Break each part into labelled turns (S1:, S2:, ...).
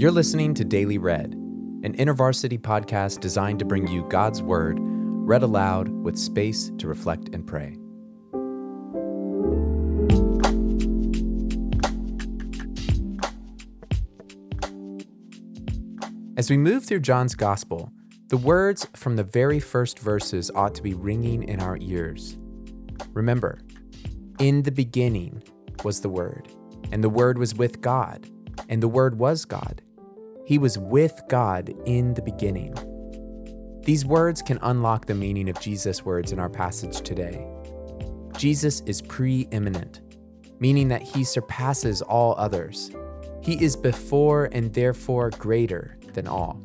S1: You're listening to Daily Read, an InterVarsity podcast designed to bring you God's Word read aloud with space to reflect and pray. As we move through John's Gospel, the words from the very first verses ought to be ringing in our ears. Remember, in the beginning was the Word, and the Word was with God, and the Word was God. He was with God in the beginning. These words can unlock the meaning of Jesus' words in our passage today. Jesus is preeminent, meaning that he surpasses all others. He is before and therefore greater than all.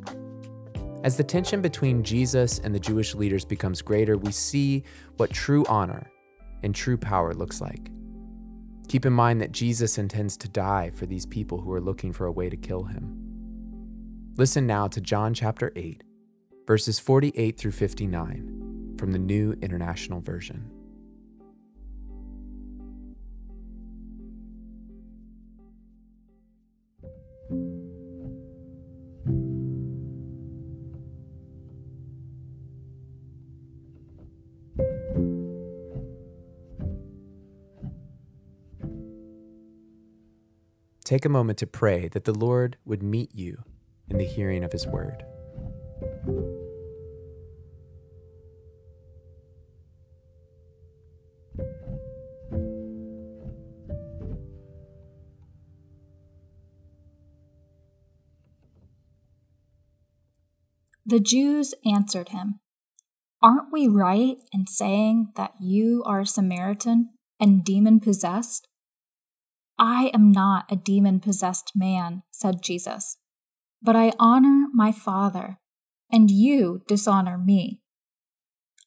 S1: As the tension between Jesus and the Jewish leaders becomes greater, we see what true honor and true power looks like. Keep in mind that Jesus intends to die for these people who are looking for a way to kill him. Listen now to John chapter 8, verses 48 through 59 from the New International Version. Take a moment to pray that the Lord would meet you in the hearing of his word.
S2: The Jews answered him, Aren't we right in saying that you are a Samaritan and demon possessed? I am not a demon possessed man, said Jesus, but I honor my Father, and you dishonor me.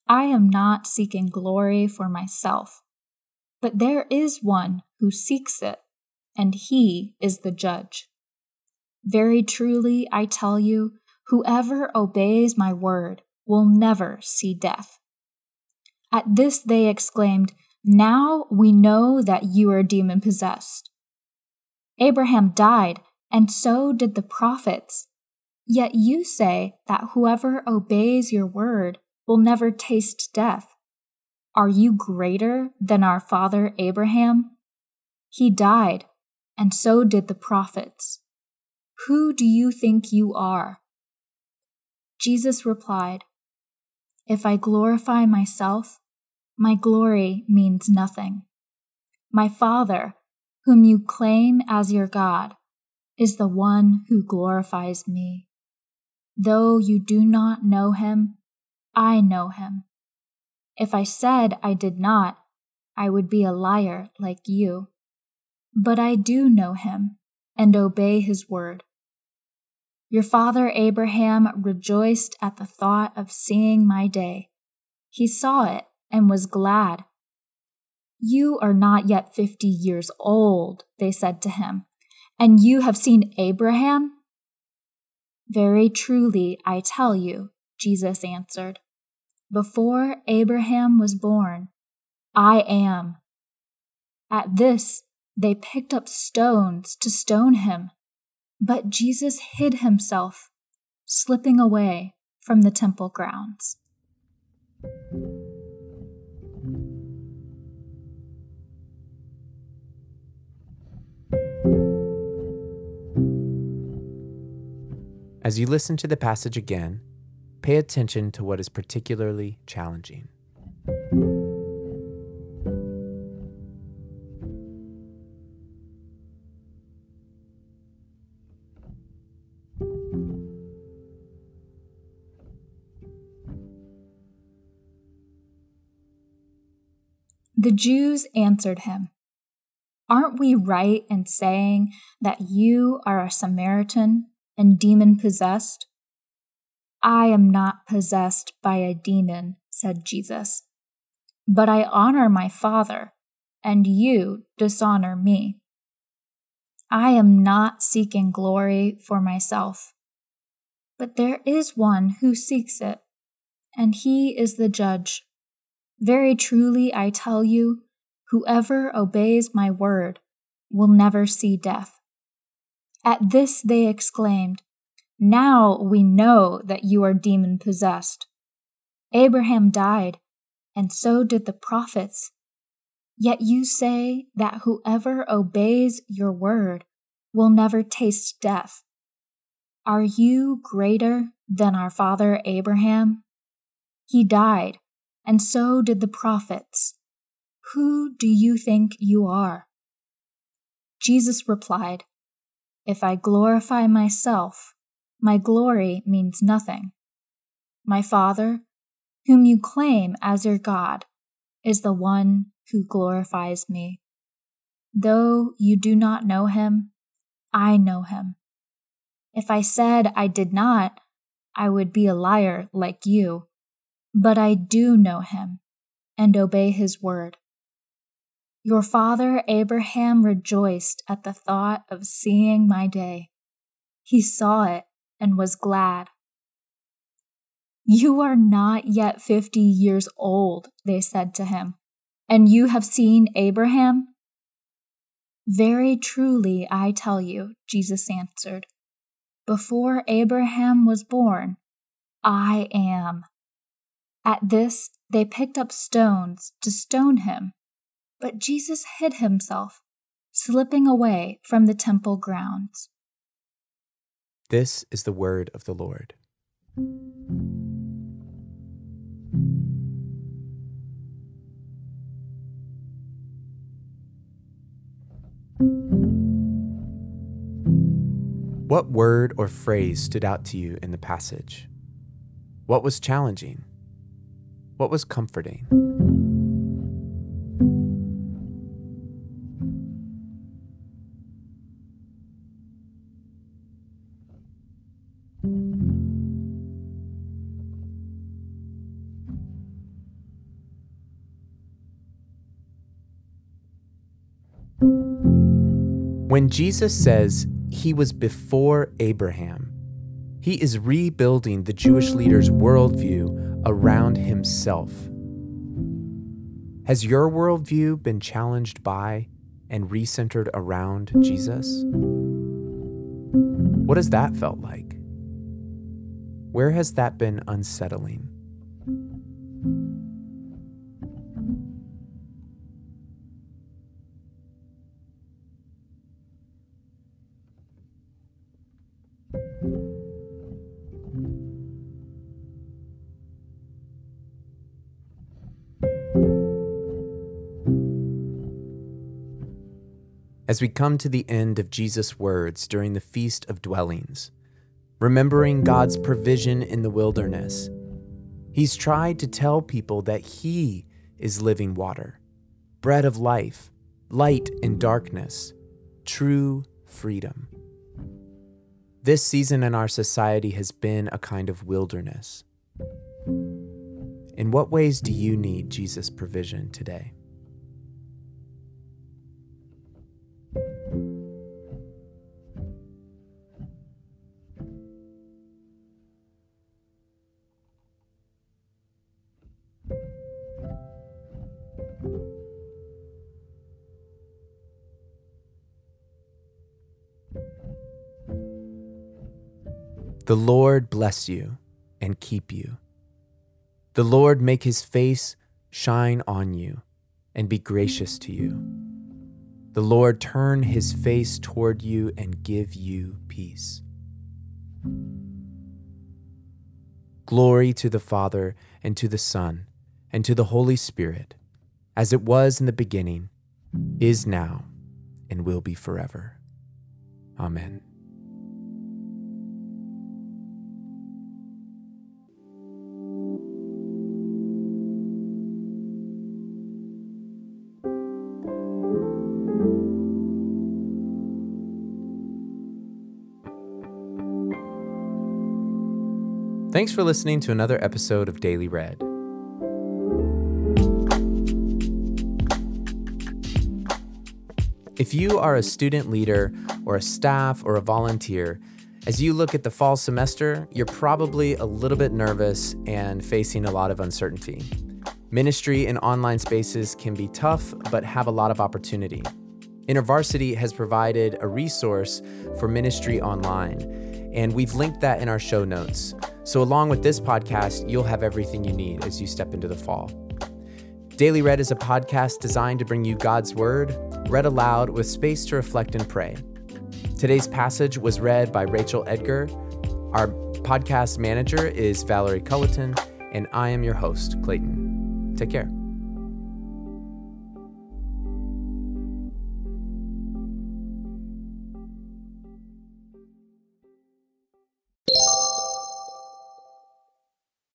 S2: I am not seeking glory for myself, but there is one who seeks it, and he is the judge. Very truly, I tell you, whoever obeys my word will never see death. At this they exclaimed, now we know that you are demon possessed. Abraham died, and so did the prophets. Yet you say that whoever obeys your word will never taste death. Are you greater than our father Abraham? He died, and so did the prophets. Who do you think you are? Jesus replied, If I glorify myself, my glory means nothing. My Father, whom you claim as your God, is the one who glorifies me. Though you do not know him, I know him. If I said I did not, I would be a liar like you. But I do know him and obey his word. Your father Abraham rejoiced at the thought of seeing my day. He saw it and was glad. You are not yet fifty years old, they said to him, and you have seen Abraham? Very truly, I tell you, Jesus answered, before Abraham was born, I am. At this, they picked up stones to stone him, but Jesus hid himself, slipping away from the temple grounds.
S1: As you listen to the passage again, pay attention to what is particularly challenging.
S2: The Jews answered him, Aren't we right in saying that you are a Samaritan and demon possessed? I am not possessed by a demon, said Jesus, but I honor my Father, and you dishonor me. I am not seeking glory for myself, but there is one who seeks it, and he is the judge. Very truly, I tell you, whoever obeys my word will never see death. At this they exclaimed, Now we know that you are demon possessed. Abraham died, and so did the prophets. Yet you say that whoever obeys your word will never taste death. Are you greater than our father Abraham? He died, and so did the prophets. Who do you think you are? Jesus replied, If I glorify myself, my glory means nothing. My Father, whom you claim as your God, is the one who glorifies me. Though you do not know him, I know him. If I said I did not, I would be a liar like you. But I do know him and obey his word. Your father Abraham rejoiced at the thought of seeing my day. He saw it and was glad. You are not yet fifty years old, they said to him, and you have seen Abraham? Very truly, I tell you, Jesus answered, before Abraham was born, I am. At this, they picked up stones to stone him, but Jesus hid himself, slipping away from the temple grounds.
S1: This is the word of the Lord. What word or phrase stood out to you in the passage? What was challenging? What was comforting? When Jesus says he was before Abraham, he is rebuilding the Jewish leaders' worldview around himself. Has your worldview been challenged by and recentered around Jesus? What has that felt like? Where has that been unsettling? As we come to the end of Jesus' words during the Feast of Dwellings, remembering God's provision in the wilderness, He's tried to tell people that He is living water, bread of life, light in darkness, true freedom. This season in our society has been a kind of wilderness. In what ways do you need Jesus' provision today? The Lord bless you and keep you. The Lord make his face shine on you and be gracious to you. The Lord turn his face toward you and give you peace. Glory to the Father, and to the Son, and to the Holy Spirit, as it was in the beginning, is now, and will be forever. Amen. Thanks for listening to another episode of Daily Read. If you are a student leader or a staff or a volunteer, as you look at the fall semester, you're probably a little bit nervous and facing a lot of uncertainty. Ministry in online spaces can be tough, but have a lot of opportunity. InterVarsity has provided a resource for ministry online, and we've linked that in our show notes. So, along with this podcast, you'll have everything you need as you step into the fall. Daily Read is a podcast designed to bring you God's Word, read aloud with space to reflect and pray. Today's passage was read by Rachel Edgar. Our podcast manager is Valerie Culleton, and I am your host, Clayton. Take care.